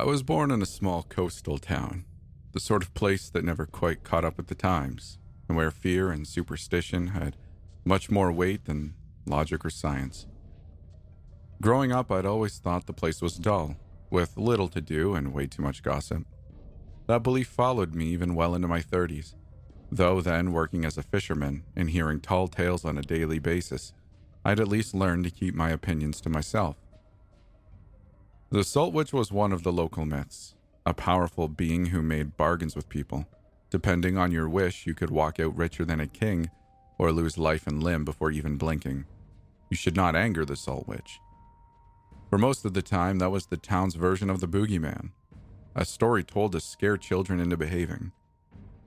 I was born in a small coastal town, the sort of place that never quite caught up with the times, and where fear and superstition had much more weight than logic or science. Growing up, I'd always thought the place was dull, with little to do and way too much gossip. That belief followed me even well into my 30s, though then working as a fisherman and hearing tall tales on a daily basis, I'd at least learned to keep my opinions to myself. The Salt Witch was one of the local myths, a powerful being who made bargains with people. Depending on your wish, you could walk out richer than a king or lose life and limb before even blinking. You should not anger the Salt Witch. For most of the time, that was the town's version of the boogeyman, a story told to scare children into behaving.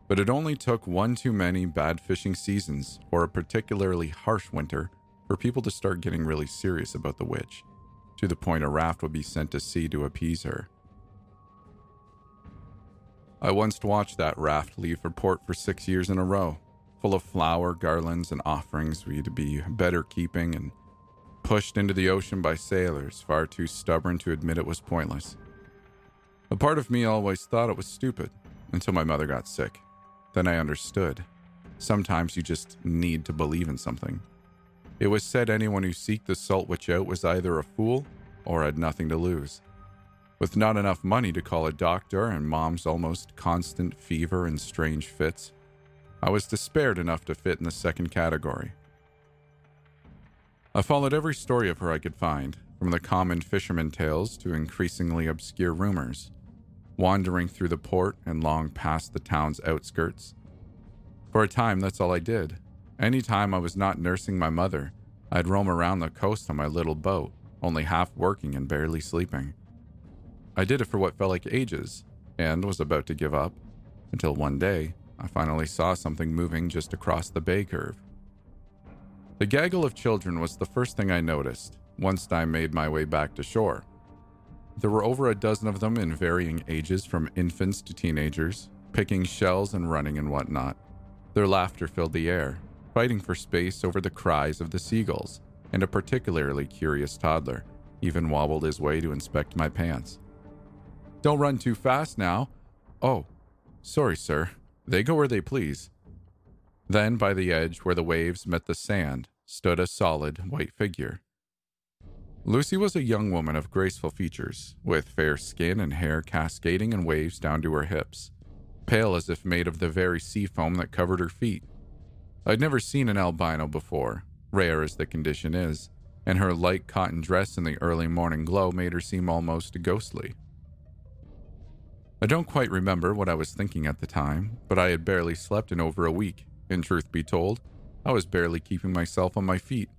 But it only took one too many bad fishing seasons or a particularly harsh winter for people to start getting really serious about the witch to the point a raft would be sent to sea to appease her. I once watched that raft leave for port for six years in a row, full of flower garlands and offerings to be better keeping and pushed into the ocean by sailors far too stubborn to admit it was pointless. A part of me always thought it was stupid until my mother got sick. Then I understood. Sometimes you just need to believe in something. It was said anyone who seeked the Salt Witch out was either a fool or had nothing to lose. With not enough money to call a doctor and mom's almost constant fever and strange fits, I was despaired enough to fit in the second category. I followed every story of her I could find, from the common fisherman tales to increasingly obscure rumors, wandering through the port and long past the town's outskirts. For a time, that's all I did. Any time I was not nursing my mother, I'd roam around the coast on my little boat, only half working and barely sleeping. I did it for what felt like ages, and was about to give up, until one day I finally saw something moving just across the bay curve. The gaggle of children was the first thing I noticed once I made my way back to shore. There were over a dozen of them in varying ages, from infants to teenagers, picking shells and running and whatnot. Their laughter filled the air, fighting for space over the cries of the seagulls, and a particularly curious toddler even wobbled his way to inspect my pants. Don't run too fast now. Oh, sorry, sir. They go where they please. Then, by the edge where the waves met the sand, stood a solid white figure. Lucy was a young woman of graceful features, with fair skin and hair cascading in waves down to her hips, pale as if made of the very sea foam that covered her feet. I'd never seen an albino before, rare as the condition is, and her light cotton dress in the early morning glow made her seem almost ghostly. I don't quite remember what I was thinking at the time, but I had barely slept in over a week, and truth be told, I was barely keeping myself on my feet.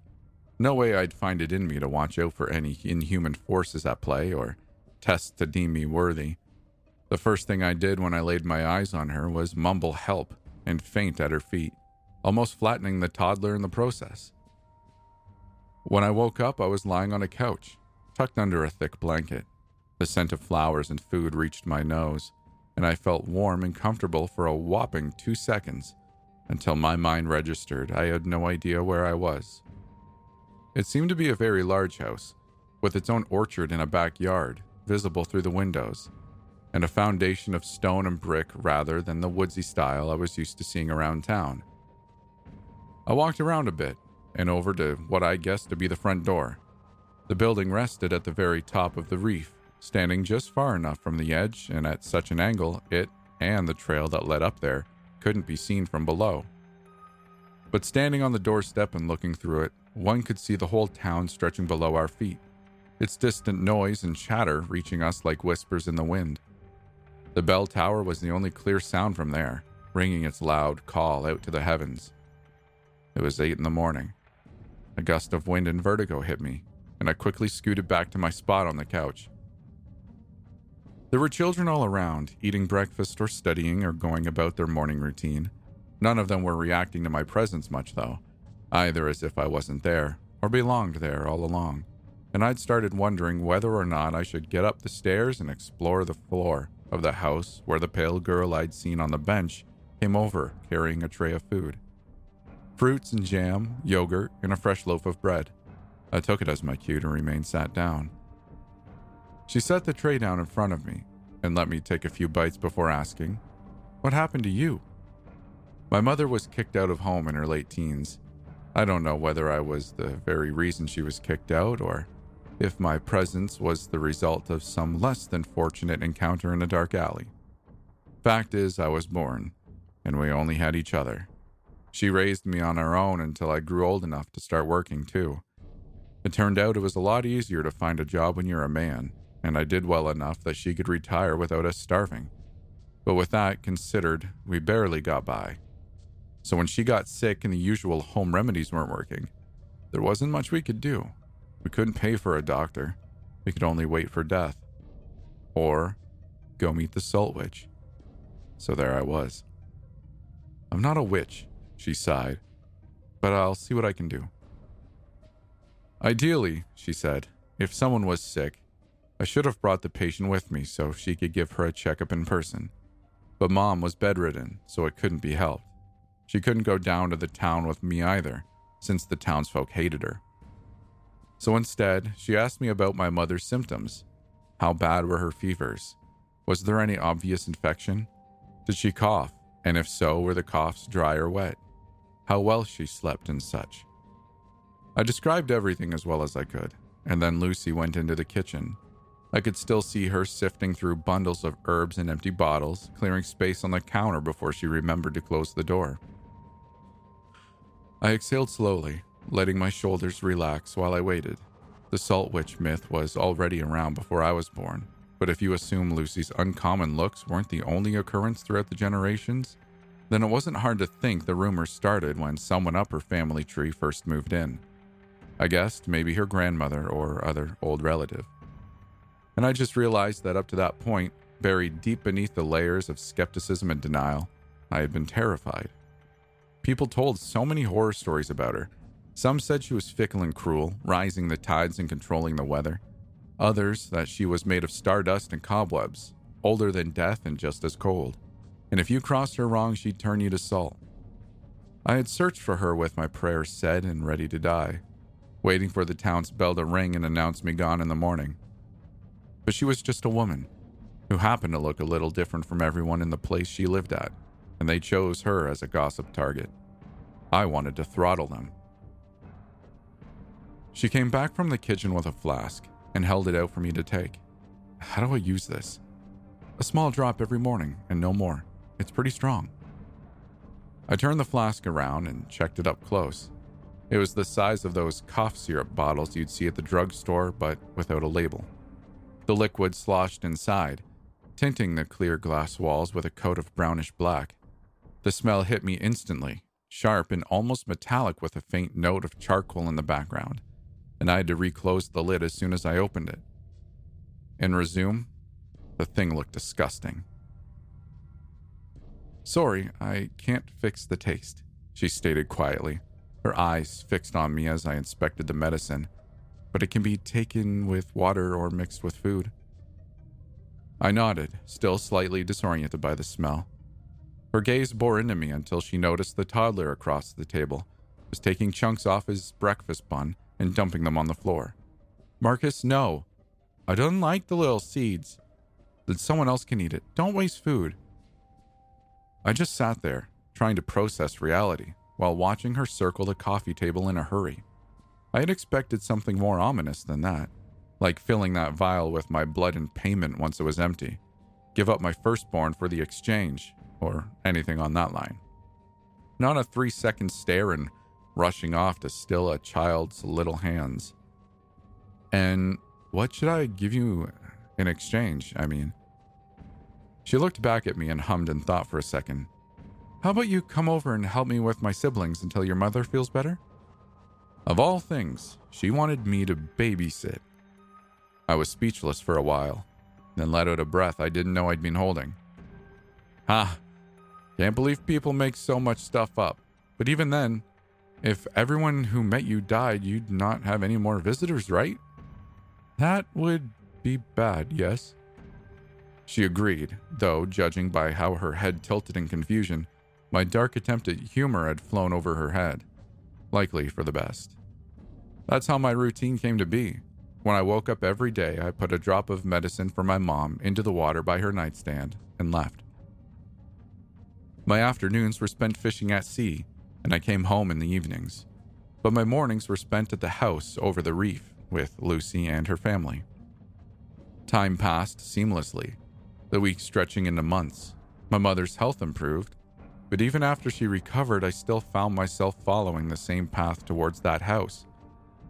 No way I'd find it in me to watch out for any inhuman forces at play or tests to deem me worthy. The first thing I did when I laid my eyes on her was mumble help and faint at her feet almost flattening the toddler in the process. When I woke up, I was lying on a couch, tucked under a thick blanket. The scent of flowers and food reached my nose, and I felt warm and comfortable for a whopping two seconds until my mind registered I had no idea where I was. It seemed to be a very large house, with its own orchard in a backyard, visible through the windows, and a foundation of stone and brick rather than the woodsy style I was used to seeing around town. I walked around a bit and over to what I guessed to be the front door. The building rested at the very top of the reef, standing just far enough from the edge and at such an angle it and the trail that led up there couldn't be seen from below. But standing on the doorstep and looking through it, one could see the whole town stretching below our feet, its distant noise and chatter reaching us like whispers in the wind. The bell tower was the only clear sound from there, ringing its loud call out to the heavens. It was eight in the morning. A gust of wind and vertigo hit me, and I quickly scooted back to my spot on the couch. There were children all around, eating breakfast or studying or going about their morning routine. None of them were reacting to my presence much, though, either as if I wasn't there or belonged there all along. And I'd started wondering whether or not I should get up the stairs and explore the floor of the house where the pale girl I'd seen on the bench came over carrying a tray of food fruits and jam, yogurt, and a fresh loaf of bread. I took it as my cue to remain sat down. She set the tray down in front of me and let me take a few bites before asking, What happened to you? My mother was kicked out of home in her late teens. I don't know whether I was the very reason she was kicked out or if my presence was the result of some less than fortunate encounter in a dark alley. Fact is, I was born, and we only had each other. She raised me on her own until I grew old enough to start working too. It turned out it was a lot easier to find a job when you're a man, and I did well enough that she could retire without us starving. But with that considered, we barely got by. So when she got sick and the usual home remedies weren't working, there wasn't much we could do. We couldn't pay for a doctor. We could only wait for death. Or go meet the Salt Witch. So there I was. I'm not a witch, she sighed, but I'll see what I can do. Ideally, she said, if someone was sick, I should have brought the patient with me so she could give her a checkup in person. But mom was bedridden, so it couldn't be helped. She couldn't go down to the town with me either, since the townsfolk hated her. So instead, she asked me about my mother's symptoms. How bad were her fevers? Was there any obvious infection? Did she cough? And if so, were the coughs dry or wet? How well she slept and such. I described everything as well as I could, and then Lucy went into the kitchen. I could still see her sifting through bundles of herbs and empty bottles, clearing space on the counter before she remembered to close the door. I exhaled slowly, letting my shoulders relax while I waited. The Salt Witch myth was already around before I was born, but if you assume Lucy's uncommon looks weren't the only occurrence throughout the generations, then it wasn't hard to think the rumors started when someone up her family tree first moved in. I guessed maybe her grandmother or other old relative. And I just realized that up to that point, buried deep beneath the layers of skepticism and denial, I had been terrified. People told so many horror stories about her. Some said she was fickle and cruel, rising the tides and controlling the weather. Others that she was made of stardust and cobwebs, older than death and just as cold. And if you crossed her wrong, she'd turn you to salt. I had searched for her with my prayers said and ready to die, waiting for the town's bell to ring and announce me gone in the morning. But she was just a woman who happened to look a little different from everyone in the place she lived at and they chose her as a gossip target. I wanted to throttle them. She came back from the kitchen with a flask and held it out for me to take. How do I use this? A small drop every morning and no more. It's pretty strong. I turned the flask around and checked it up close. It was the size of those cough syrup bottles you'd see at the drugstore, but without a label. The liquid sloshed inside, tinting the clear glass walls with a coat of brownish black. The smell hit me instantly, sharp and almost metallic with a faint note of charcoal in the background, and I had to reclose the lid as soon as I opened it. And resume, the thing looked disgusting. Sorry, I can't fix the taste, she stated quietly, her eyes fixed on me as I inspected the medicine, but it can be taken with water or mixed with food. I nodded, still slightly disoriented by the smell. Her gaze bore into me until she noticed the toddler across the table was taking chunks off his breakfast bun and dumping them on the floor. Marcus, no. I don't like the little seeds. Then someone else can eat it. Don't waste food. I just sat there, trying to process reality, while watching her circle the coffee table in a hurry. I had expected something more ominous than that, like filling that vial with my blood in payment once it was empty. give up my firstborn for the exchange, or anything on that line. Not a three second stare and rushing off to still a child's little hands. And what should I give you in exchange? I mean, she looked back at me and hummed and thought for a second. How about you come over and help me with my siblings until your mother feels better? Of all things, she wanted me to babysit. I was speechless for a while, then let out a breath I didn't know I'd been holding. Ha! Can't believe people make so much stuff up. But even then, if everyone who met you died, you'd not have any more visitors, right? That would be bad, yes? She agreed, though, judging by how her head tilted in confusion, my dark attempt at humor had flown over her head. Likely for the best. That's how my routine came to be. When I woke up every day, I put a drop of medicine for my mom into the water by her nightstand and left. My afternoons were spent fishing at sea, and I came home in the evenings. But my mornings were spent at the house over the reef with Lucy and her family. Time passed seamlessly, the weeks stretching into months. My mother's health improved, but even after she recovered, I still found myself following the same path towards that house,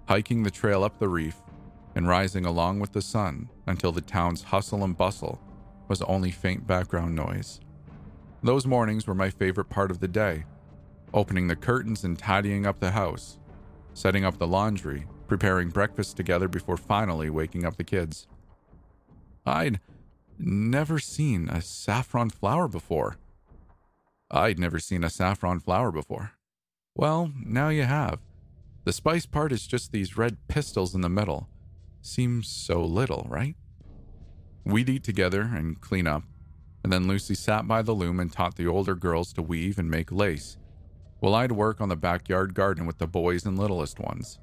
hiking the trail up the reef and rising along with the sun until the town's hustle and bustle was only faint background noise. Those mornings were my favorite part of the day opening the curtains and tidying up the house, setting up the laundry, preparing breakfast together before finally waking up the kids. I'd never seen a saffron flower before. I'd never seen a saffron flower before. Well, now you have. The spice part is just these red pistils in the middle. Seems so little, right? We'd eat together and clean up, and then Lucy sat by the loom and taught the older girls to weave and make lace, while I'd work on the backyard garden with the boys and littlest ones.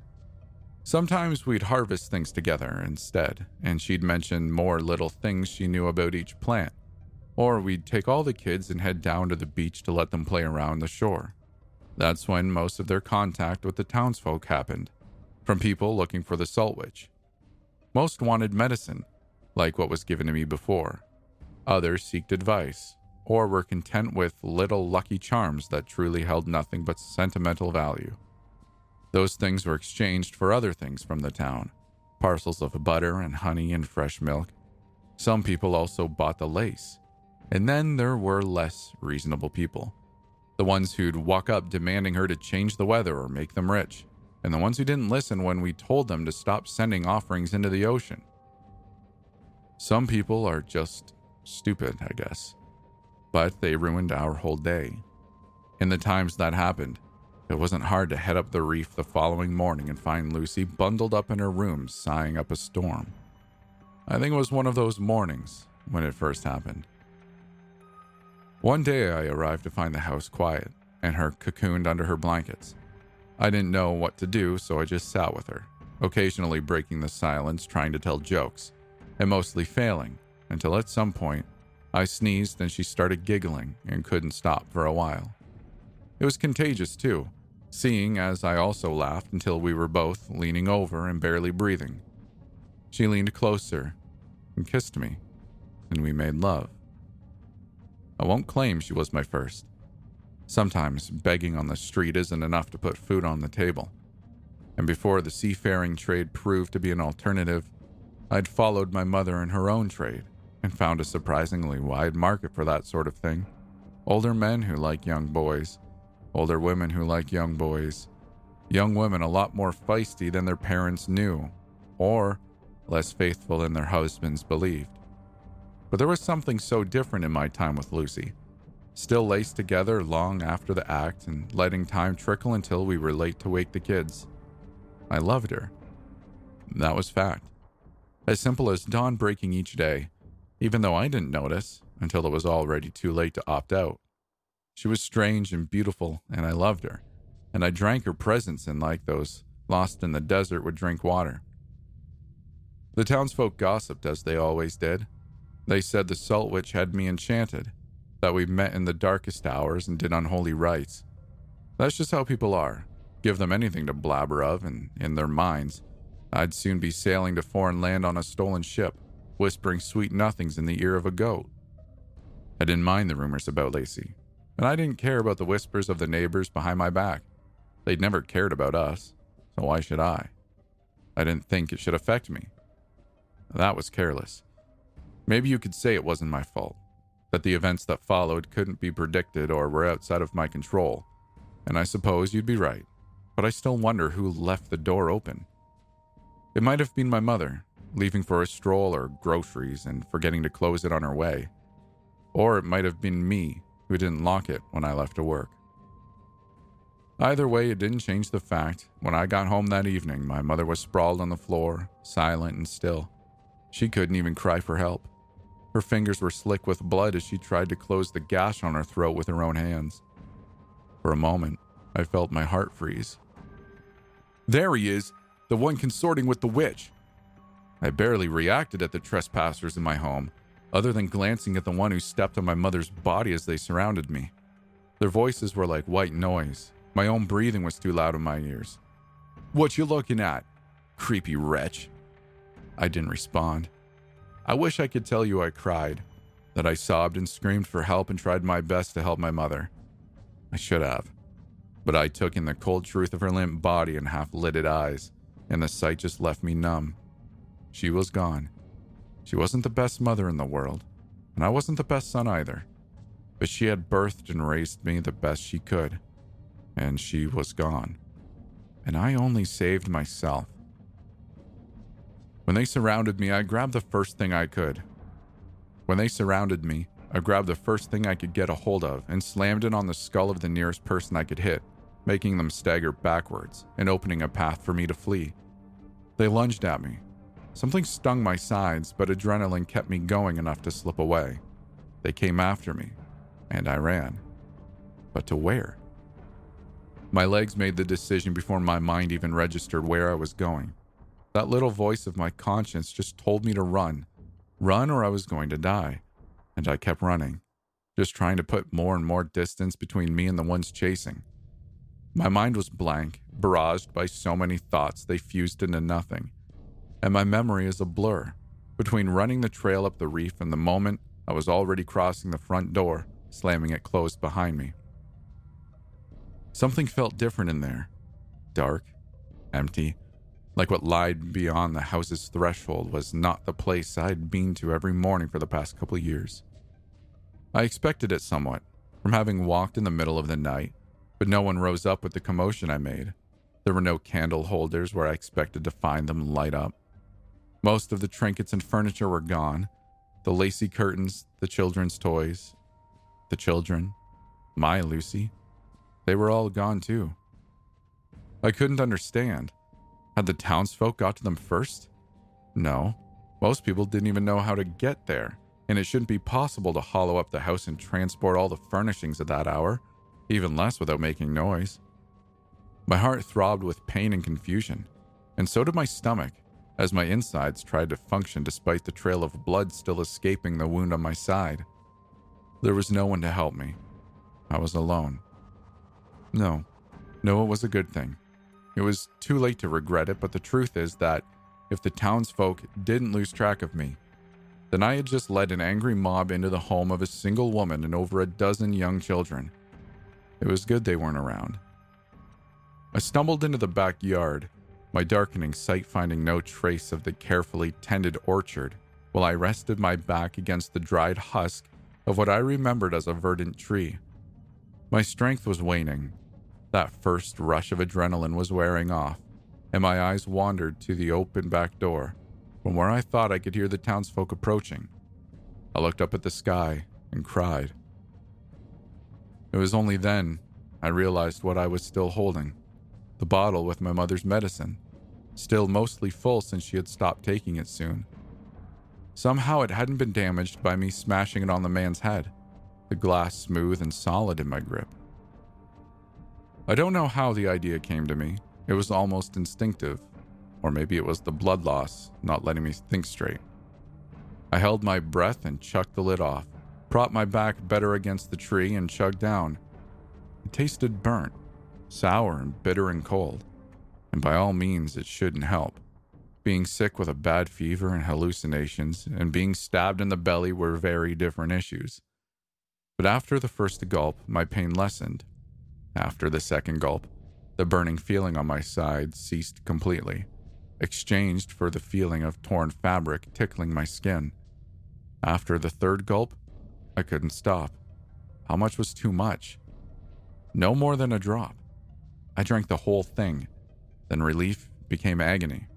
Sometimes we'd harvest things together instead, and she'd mention more little things she knew about each plant. Or we'd take all the kids and head down to the beach to let them play around the shore. That's when most of their contact with the townsfolk happened, from people looking for the salt witch. Most wanted medicine, like what was given to me before. Others seeked advice, or were content with little lucky charms that truly held nothing but sentimental value. Those things were exchanged for other things from the town parcels of butter and honey and fresh milk. Some people also bought the lace. And then there were less reasonable people. The ones who'd walk up demanding her to change the weather or make them rich and the ones who didn't listen when we told them to stop sending offerings into the ocean. Some people are just stupid, I guess, but they ruined our whole day. In the times that happened, it wasn't hard to head up the reef the following morning and find Lucy bundled up in her room, sighing up a storm. I think it was one of those mornings when it first happened. One day I arrived to find the house quiet and her cocooned under her blankets. I didn't know what to do, so I just sat with her, occasionally breaking the silence, trying to tell jokes, and mostly failing, until at some point I sneezed and she started giggling and couldn't stop for a while. It was contagious, too, seeing as I also laughed until we were both leaning over and barely breathing. She leaned closer and kissed me, and we made love. I won't claim she was my first. Sometimes begging on the street isn't enough to put food on the table. And before the seafaring trade proved to be an alternative, I'd followed my mother in her own trade and found a surprisingly wide market for that sort of thing. Older men who like young boys, older women who like young boys, young women a lot more feisty than their parents knew, or less faithful than their husbands believed. But there was something so different in my time with Lucy still laced together long after the act and letting time trickle until we were late to wake the kids. I loved her. That was fact. As simple as dawn breaking each day, even though I didn't notice until it was already too late to opt out. She was strange and beautiful, and I loved her, and I drank her presence in like those lost in the desert would drink water. The townsfolk gossiped as they always did. They said the salt witch had me enchanted, that we met in the darkest hours and did unholy rites. That's just how people are. Give them anything to blabber of, and in their minds, I'd soon be sailing to foreign land on a stolen ship, whispering sweet nothings in the ear of a goat, I didn't mind the rumors about Lacey, and I didn't care about the whispers of the neighbors behind my back. They'd never cared about us, so why should I? I didn't think it should affect me. That was careless. Maybe you could say it wasn't my fault, that the events that followed couldn't be predicted or were outside of my control, and I suppose you'd be right, but I still wonder who left the door open. It might have been my mother, leaving for a stroll or groceries and forgetting to close it on her way. Or it might have been me who didn't lock it when I left to work. Either way, it didn't change the fact when I got home that evening, my mother was sprawled on the floor, silent and still. She couldn't even cry for help. Her fingers were slick with blood as she tried to close the gash on her throat with her own hands. For a moment, I felt my heart freeze. There he is, the one consorting with the witch. I barely reacted at the trespassers in my home, other than glancing at the one who stepped on my mother's body as they surrounded me. Their voices were like white noise. My own breathing was too loud in my ears. What you looking at? Creepy wretch. I didn't respond. I wish I could tell you I cried, that I sobbed and screamed for help and tried my best to help my mother. I should have. But I took in the cold truth of her limp body and half lidded eyes, and the sight just left me numb. She was gone. She wasn't the best mother in the world, and I wasn't the best son either. But she had birthed and raised me the best she could, and she was gone. And I only saved myself. When they surrounded me, I grabbed the first thing I could. When they surrounded me, I grabbed the first thing I could get a hold of and slammed it on the skull of the nearest person I could hit, making them stagger backwards and opening a path for me to flee. They lunged at me. Something stung my sides, but adrenaline kept me going enough to slip away. They came after me, and I ran. But to where? My legs made the decision before my mind even registered where I was going. That little voice of my conscience just told me to run. Run or I was going to die. And I kept running, just trying to put more and more distance between me and the ones chasing. My mind was blank, barraged by so many thoughts they fused into nothing. And my memory is a blur between running the trail up the reef and the moment I was already crossing the front door, slamming it closed behind me. Something felt different in there dark, empty, like what lied beyond the house's threshold was not the place I'd been to every morning for the past couple years. I expected it somewhat, from having walked in the middle of the night, but no one rose up with the commotion I made. There were no candle holders where I expected to find them light up. Most of the trinkets and furniture were gone the lacy curtains, the children's toys, the children, my Lucy. They were all gone too. I couldn't understand. Had the townsfolk got to them first? No. Most people didn't even know how to get there, and it shouldn't be possible to hollow up the house and transport all the furnishings at that hour, even less without making noise. My heart throbbed with pain and confusion, and so did my stomach, as my insides tried to function despite the trail of blood still escaping the wound on my side. There was no one to help me. I was alone. No, no, it was a good thing. It was too late to regret it, but the truth is that if the townsfolk didn't lose track of me, then I had just led an angry mob into the home of a single woman and over a dozen young children. It was good they weren't around. I stumbled into the backyard, my darkening sight finding no trace of the carefully tended orchard, while I rested my back against the dried husk of what I remembered as a verdant tree. My strength was waning, that first rush of adrenaline was wearing off, and my eyes wandered to the open back door, from where I thought I could hear the townsfolk approaching. I looked up at the sky and cried. It was only then I realized what I was still holding the bottle with my mother's medicine, still mostly full since she had stopped taking it soon. Somehow it hadn't been damaged by me smashing it on the man's head, the glass smooth and solid in my grip. I don't know how the idea came to me. It was almost instinctive. Or maybe it was the blood loss not letting me think straight. I held my breath and chucked the lid off, propped my back better against the tree, and chugged down. It tasted burnt, sour and bitter and cold, and by all means it shouldn't help. Being sick with a bad fever and hallucinations, and being stabbed in the belly were very different issues. But after the first gulp, my pain lessened. After the second gulp, the burning feeling on my side ceased completely, exchanged for the feeling of torn fabric tickling my skin. After the third gulp, I couldn't stop. How much was too much? No more than a drop. I drank the whole thing. Then relief became agony.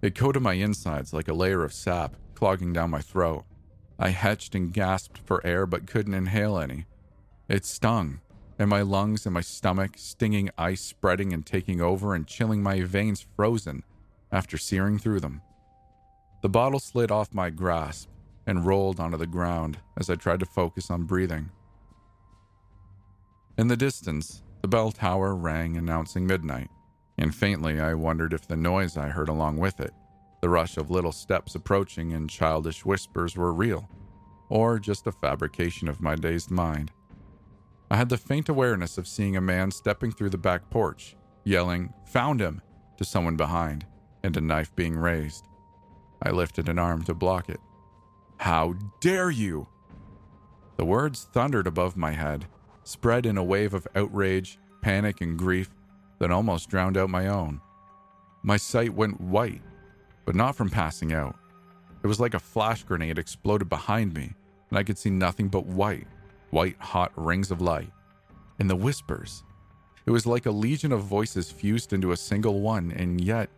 It coated my insides like a layer of sap, clogging down my throat. I hetched and gasped for air but couldn't inhale any. It stung, and my lungs and my stomach, stinging ice spreading and taking over and chilling my veins frozen after searing through them. The bottle slid off my grasp and rolled onto the ground as I tried to focus on breathing. In the distance, the bell tower rang announcing midnight, and faintly I wondered if the noise I heard along with it, the rush of little steps approaching and childish whispers, were real, or just a fabrication of my dazed mind. I had the faint awareness of seeing a man stepping through the back porch, yelling, Found him! to someone behind, and a knife being raised. I lifted an arm to block it. How dare you! The words thundered above my head, spread in a wave of outrage, panic, and grief that almost drowned out my own. My sight went white, but not from passing out. It was like a flash grenade exploded behind me, and I could see nothing but white, white hot rings of light. And the whispers. It was like a legion of voices fused into a single one, and yet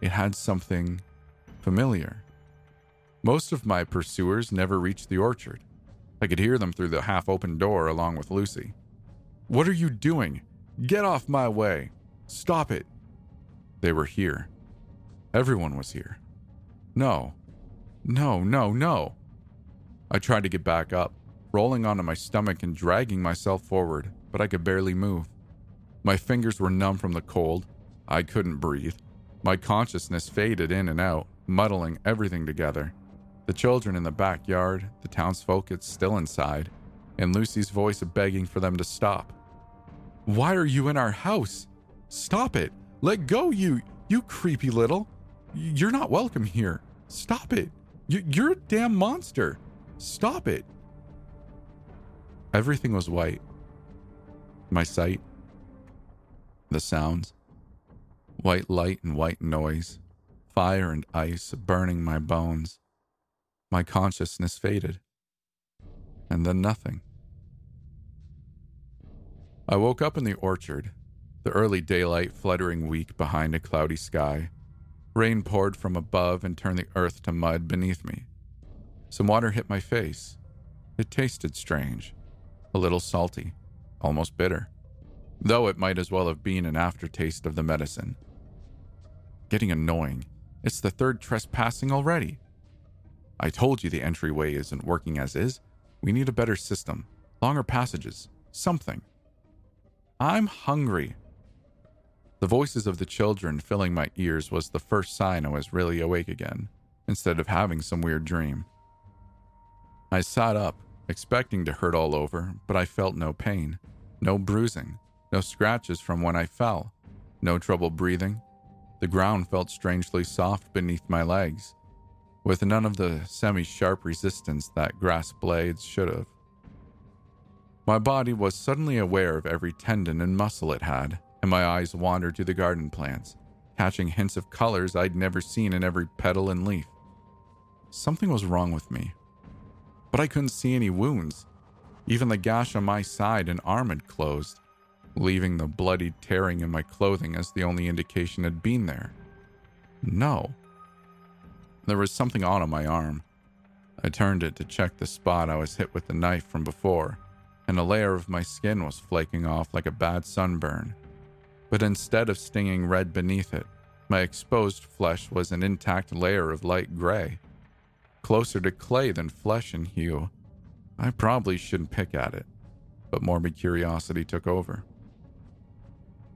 it had something familiar. Most of my pursuers never reached the orchard. I could hear them through the half open door along with Lucy. What are you doing? Get off my way! Stop it! They were here. Everyone was here. No. No, no, no. I tried to get back up, rolling onto my stomach and dragging myself forward, but I could barely move. My fingers were numb from the cold. I couldn't breathe. My consciousness faded in and out, muddling everything together. The children in the backyard, the townsfolk it's still inside, and Lucy's voice begging for them to stop. Why are you in our house? Stop it! Let go, you, you creepy little. You're not welcome here. Stop it. You're a damn monster. Stop it. Everything was white. My sight, the sounds, white light and white noise, fire and ice burning my bones. My consciousness faded. And then nothing. I woke up in the orchard, the early daylight fluttering weak behind a cloudy sky. Rain poured from above and turned the earth to mud beneath me. Some water hit my face. It tasted strange, a little salty, almost bitter, though it might as well have been an aftertaste of the medicine. Getting annoying. It's the third trespassing already. I told you the entryway isn't working as is. We need a better system, longer passages, something. I'm hungry. The voices of the children filling my ears was the first sign I was really awake again, instead of having some weird dream. I sat up, expecting to hurt all over, but I felt no pain, no bruising, no scratches from when I fell, no trouble breathing. The ground felt strangely soft beneath my legs, with none of the semi sharp resistance that grass blades should have. My body was suddenly aware of every tendon and muscle it had, and my eyes wandered to the garden plants, catching hints of colors I'd never seen in every petal and leaf. Something was wrong with me. But I couldn't see any wounds. Even the gash on my side and arm had closed, leaving the bloody tearing in my clothing as the only indication had been there. No, there was something on my arm. I turned it to check the spot I was hit with the knife from before, and a layer of my skin was flaking off like a bad sunburn. But instead of stinging red beneath it, my exposed flesh was an intact layer of light gray, closer to clay than flesh in hue. I probably shouldn't pick at it, but morbid curiosity took over.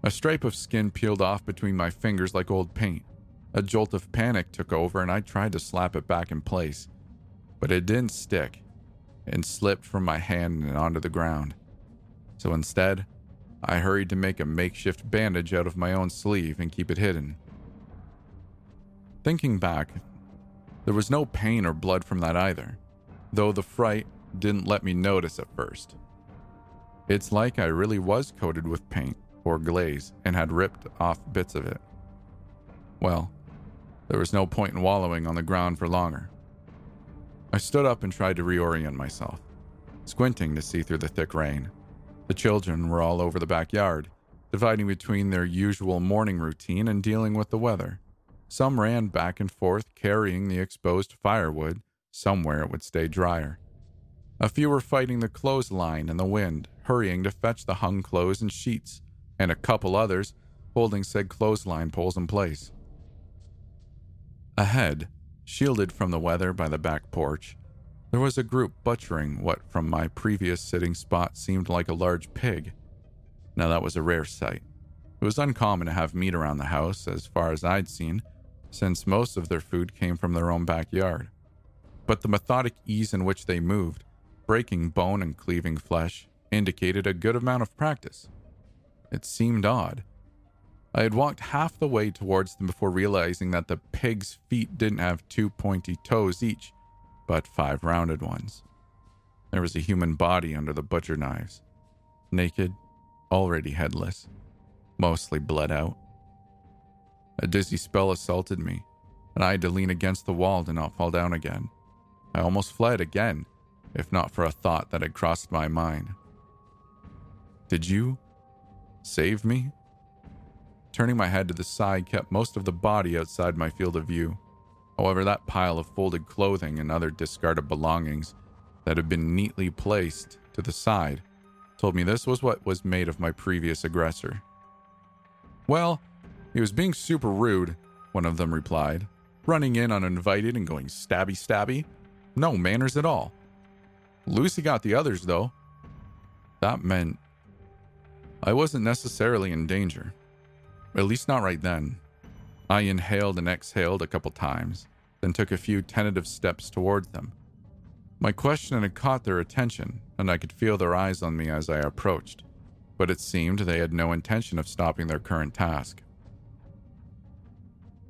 A stripe of skin peeled off between my fingers like old paint. A jolt of panic took over, and I tried to slap it back in place, but it didn't stick and slipped from my hand and onto the ground. So instead, I hurried to make a makeshift bandage out of my own sleeve and keep it hidden. Thinking back, there was no pain or blood from that either, though the fright didn't let me notice at first. It's like I really was coated with paint or glaze and had ripped off bits of it. Well, there was no point in wallowing on the ground for longer. I stood up and tried to reorient myself, squinting to see through the thick rain. The children were all over the backyard, dividing between their usual morning routine and dealing with the weather. Some ran back and forth carrying the exposed firewood somewhere it would stay drier. A few were fighting the clothesline and the wind, hurrying to fetch the hung clothes and sheets, and a couple others holding said clothesline poles in place. Ahead, shielded from the weather by the back porch, there was a group butchering what from my previous sitting spot seemed like a large pig. Now that was a rare sight. It was uncommon to have meat around the house, as far as I'd seen, since most of their food came from their own backyard. But the methodic ease in which they moved, breaking bone and cleaving flesh, indicated a good amount of practice. It seemed odd, I had walked half the way towards them before realizing that the pig's feet didn't have two pointy toes each, but five rounded ones. There was a human body under the butcher knives, naked, already headless, mostly bled out. A dizzy spell assaulted me, and I had to lean against the wall to not fall down again. I almost fled again, if not for a thought that had crossed my mind. Did you save me? Turning my head to the side kept most of the body outside my field of view. However, that pile of folded clothing and other discarded belongings that had been neatly placed to the side told me this was what was made of my previous aggressor. Well, he was being super rude, one of them replied, running in uninvited and going stabby stabby. No manners at all. Lucy got the others, though. That meant I wasn't necessarily in danger. At least not right then. I inhaled and exhaled a couple times, then took a few tentative steps towards them. My question had caught their attention, and I could feel their eyes on me as I approached, but it seemed they had no intention of stopping their current task.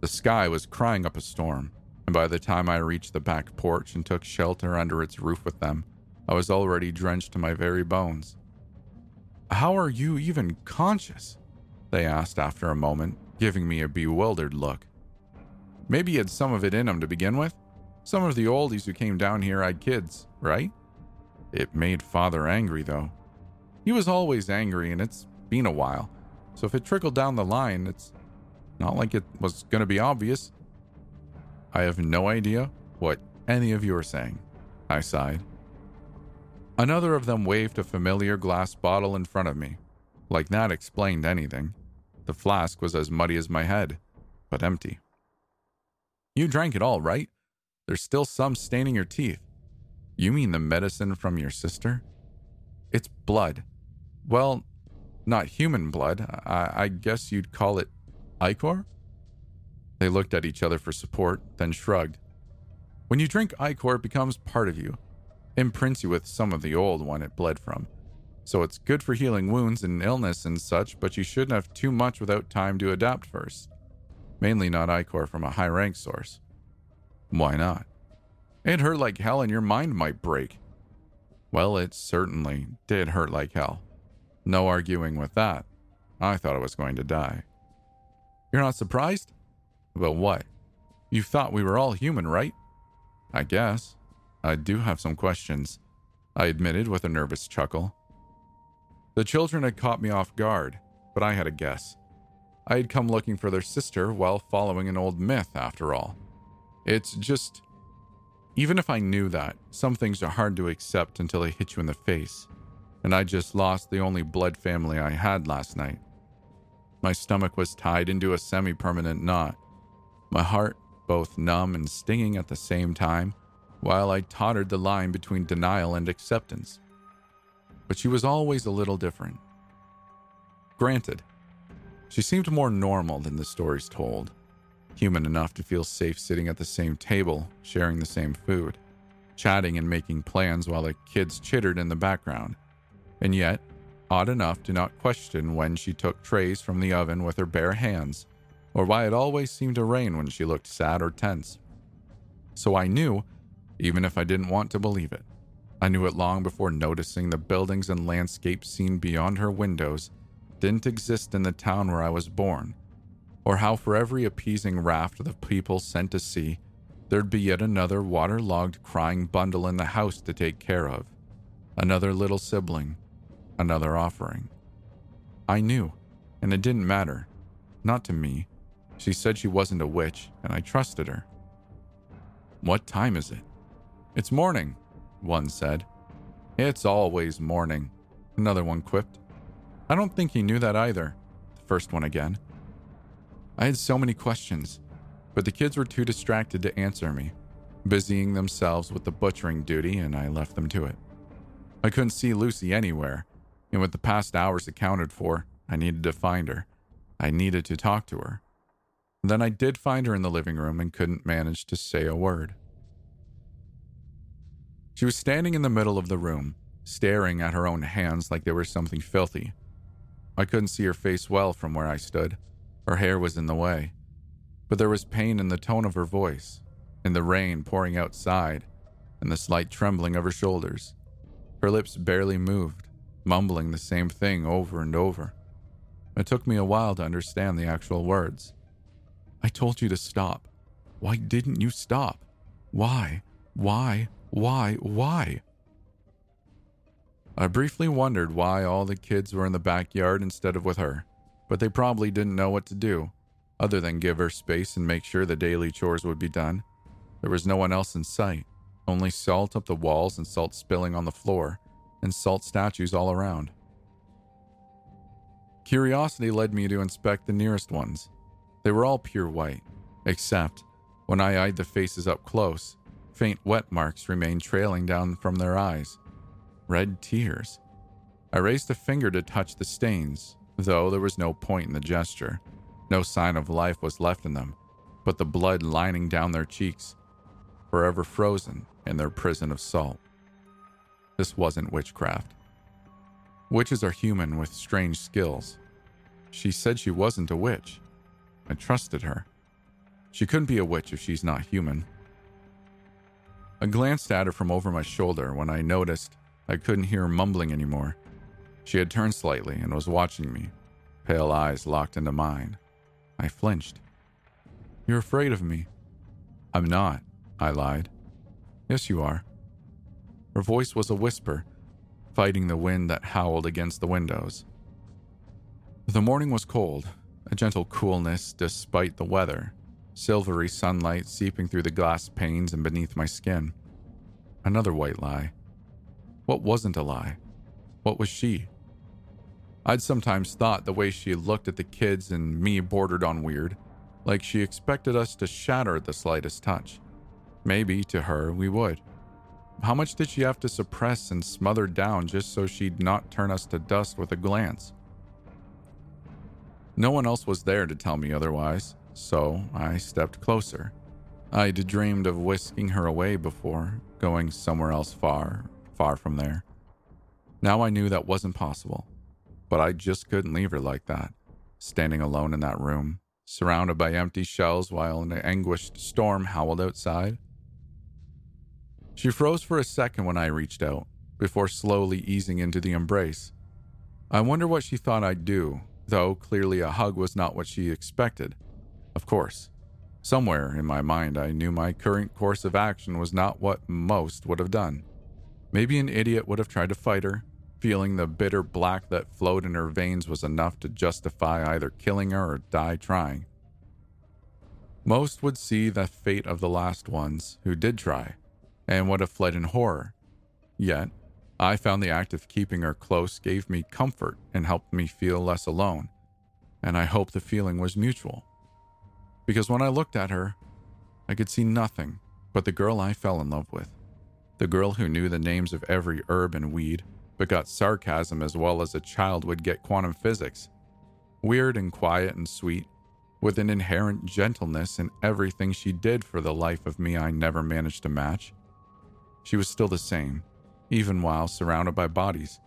The sky was crying up a storm, and by the time I reached the back porch and took shelter under its roof with them, I was already drenched to my very bones. How are you even conscious? They asked after a moment, giving me a bewildered look. Maybe he had some of it in him to begin with. Some of the oldies who came down here had kids, right? It made father angry, though. He was always angry, and it's been a while. So if it trickled down the line, it's not like it was going to be obvious. I have no idea what any of you are saying, I sighed. Another of them waved a familiar glass bottle in front of me, like that explained anything. The flask was as muddy as my head, but empty. You drank it all, right? There's still some staining your teeth. You mean the medicine from your sister? It's blood. Well, not human blood. I, I guess you'd call it ichor? They looked at each other for support, then shrugged. When you drink ichor, it becomes part of you, imprints you with some of the old one it bled from. So it's good for healing wounds and illness and such, but you shouldn't have too much without time to adapt first. Mainly not Ichor from a high rank source. Why not? It hurt like hell and your mind might break. Well, it certainly did hurt like hell. No arguing with that. I thought I was going to die. You're not surprised? About what? You thought we were all human, right? I guess. I do have some questions, I admitted with a nervous chuckle. The children had caught me off guard, but I had a guess. I had come looking for their sister while following an old myth, after all. It's just. Even if I knew that, some things are hard to accept until they hit you in the face. And I just lost the only blood family I had last night. My stomach was tied into a semi permanent knot, my heart both numb and stinging at the same time, while I tottered the line between denial and acceptance but she was always a little different. Granted, she seemed more normal than the stories told, human enough to feel safe sitting at the same table, sharing the same food, chatting and making plans while the kids chittered in the background, and yet odd enough to not question when she took trays from the oven with her bare hands, or why it always seemed to rain when she looked sad or tense. So I knew, even if I didn't want to believe it, I knew it long before noticing the buildings and landscapes seen beyond her windows didn't exist in the town where I was born, or how for every appeasing raft the people sent to sea, there'd be yet another waterlogged crying bundle in the house to take care of, another little sibling, another offering. I knew, and it didn't matter. Not to me. She said she wasn't a witch, and I trusted her. What time is it? It's morning, one said. It's always morning, another one quipped. I don't think he knew that either, the first one again. I had so many questions, but the kids were too distracted to answer me, busying themselves with the butchering duty, and I left them to it. I couldn't see Lucy anywhere, and with the past hours accounted for, I needed to find her. I needed to talk to her. Then I did find her in the living room and couldn't manage to say a word. She was standing in the middle of the room, staring at her own hands like they were something filthy. I couldn't see her face well from where I stood. Her hair was in the way. But there was pain in the tone of her voice, in the rain pouring outside, and the slight trembling of her shoulders. Her lips barely moved, mumbling the same thing over and over. It took me a while to understand the actual words. I told you to stop. Why didn't you stop? Why? Why? Why? Why? I briefly wondered why all the kids were in the backyard instead of with her, but they probably didn't know what to do, other than give her space and make sure the daily chores would be done. There was no one else in sight, only salt up the walls and salt spilling on the floor, and salt statues all around. Curiosity led me to inspect the nearest ones. They were all pure white, except when I eyed the faces up close, Faint wet marks remained trailing down from their eyes. Red tears. I raised a finger to touch the stains, though there was no point in the gesture. No sign of life was left in them, but the blood lining down their cheeks, forever frozen in their prison of salt. This wasn't witchcraft. Witches are human with strange skills. She said she wasn't a witch. I trusted her. She couldn't be a witch if she's not human. I glanced at her from over my shoulder when I noticed I couldn't hear her mumbling anymore. She had turned slightly and was watching me, pale eyes locked into mine. I flinched. You're afraid of me. I'm not, I lied. Yes, you are. Her voice was a whisper, fighting the wind that howled against the windows. The morning was cold, a gentle coolness despite the weather, silvery sunlight seeping through the glass panes and beneath my skin. Another white lie. What wasn't a lie? What was she? I'd sometimes thought the way she looked at the kids and me bordered on weird, like she expected us to shatter at the slightest touch. Maybe, to her, we would. How much did she have to suppress and smother down just so she'd not turn us to dust with a glance? No one else was there to tell me otherwise, so I stepped closer. I'd dreamed of whisking her away before, going somewhere else far, far from there. Now I knew that wasn't possible, but I just couldn't leave her like that, standing alone in that room, surrounded by empty shells while an anguished storm howled outside. She froze for a second when I reached out, before slowly easing into the embrace. I wonder what she thought I'd do, though clearly a hug was not what she expected. Of course. Somewhere in my mind, I knew my current course of action was not what most would have done. Maybe an idiot would have tried to fight her, feeling the bitter black that flowed in her veins was enough to justify either killing her or die trying. Most would see the fate of the last ones who did try and would have fled in horror. Yet, I found the act of keeping her close gave me comfort and helped me feel less alone, and I hope the feeling was mutual because when I looked at her, I could see nothing but the girl I fell in love with. The girl who knew the names of every herb and weed, but got sarcasm as well as a child would get quantum physics. Weird and quiet and sweet, with an inherent gentleness in everything she did for the life of me I never managed to match. She was still the same, even while surrounded by bodies,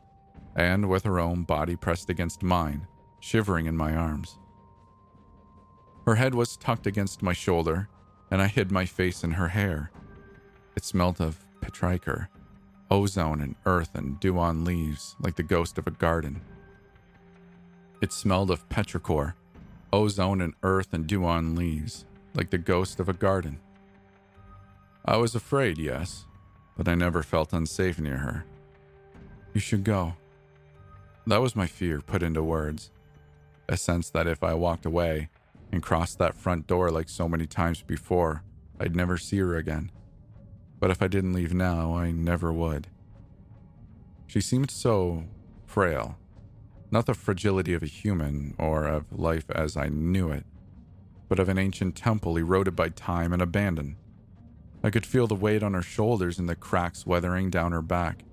and with her own body pressed against mine, shivering in my arms. Her head was tucked against my shoulder, and I hid my face in her hair. It smelled of petrichor, ozone and earth and dew on leaves like the ghost of a garden. It smelled of petrichor, ozone and earth and dew on leaves like the ghost of a garden. I was afraid, yes, but I never felt unsafe near her. You should go. That was my fear put into words. A sense that if I walked away and crossed that front door like so many times before, I'd never see her again. But if I didn't leave now, I never would. She seemed so frail. Not the fragility of a human or of life as I knew it, but of an ancient temple eroded by time and abandon. I could feel the weight on her shoulders and the cracks weathering down her back.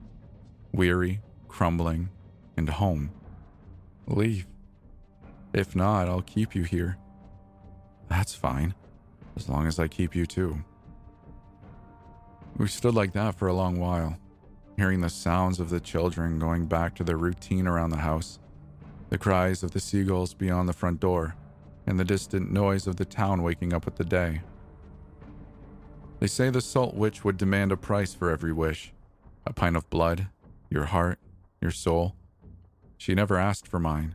Weary, crumbling, and home. Leave. If not, I'll keep you here. That's fine, as long as I keep you too. We stood like that for a long while, hearing the sounds of the children going back to their routine around the house, the cries of the seagulls beyond the front door, and the distant noise of the town waking up with the day. They say the salt witch would demand a price for every wish a pint of blood, your heart, your soul. She never asked for mine.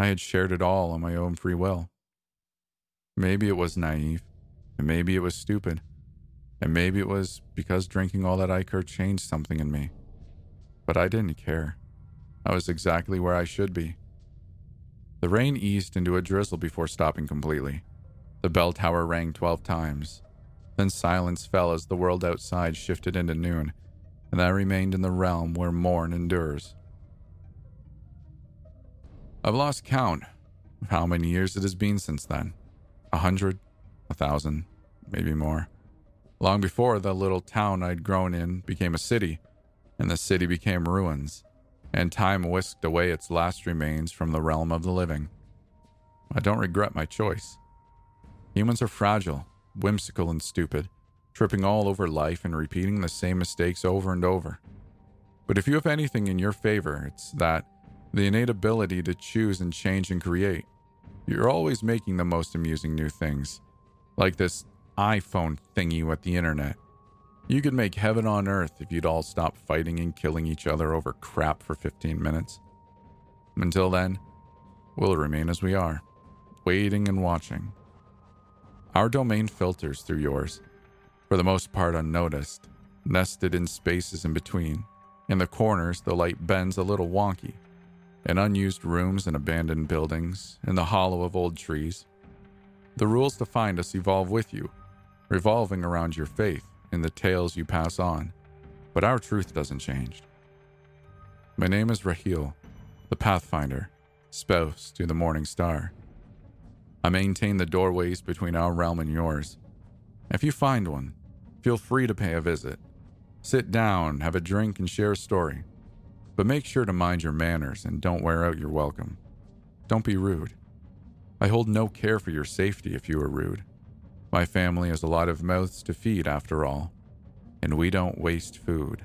I had shared it all on my own free will. Maybe it was naive, and maybe it was stupid, and maybe it was because drinking all that Ichor changed something in me. But I didn't care. I was exactly where I should be. The rain eased into a drizzle before stopping completely. The bell tower rang 12 times. Then silence fell as the world outside shifted into noon, and I remained in the realm where morn endures. I've lost count of how many years it has been since then. A hundred, a thousand, maybe more. Long before the little town I'd grown in became a city, and the city became ruins, and time whisked away its last remains from the realm of the living. I don't regret my choice. Humans are fragile, whimsical, and stupid, tripping all over life and repeating the same mistakes over and over. But if you have anything in your favor, it's that the innate ability to choose and change and create. You're always making the most amusing new things, like this iPhone thingy with the internet. You could make heaven on earth if you'd all stop fighting and killing each other over crap for 15 minutes. Until then, we'll remain as we are, waiting and watching. Our domain filters through yours, for the most part unnoticed, nested in spaces in between. In the corners, the light bends a little wonky. In unused rooms and abandoned buildings, in the hollow of old trees. The rules to find us evolve with you, revolving around your faith in the tales you pass on, but our truth doesn't change. My name is Rahil, the Pathfinder, spouse to the Morning Star. I maintain the doorways between our realm and yours. If you find one, feel free to pay a visit. Sit down, have a drink, and share a story. But make sure to mind your manners and don't wear out your welcome. Don't be rude. I hold no care for your safety if you are rude. My family has a lot of mouths to feed, after all, and we don't waste food.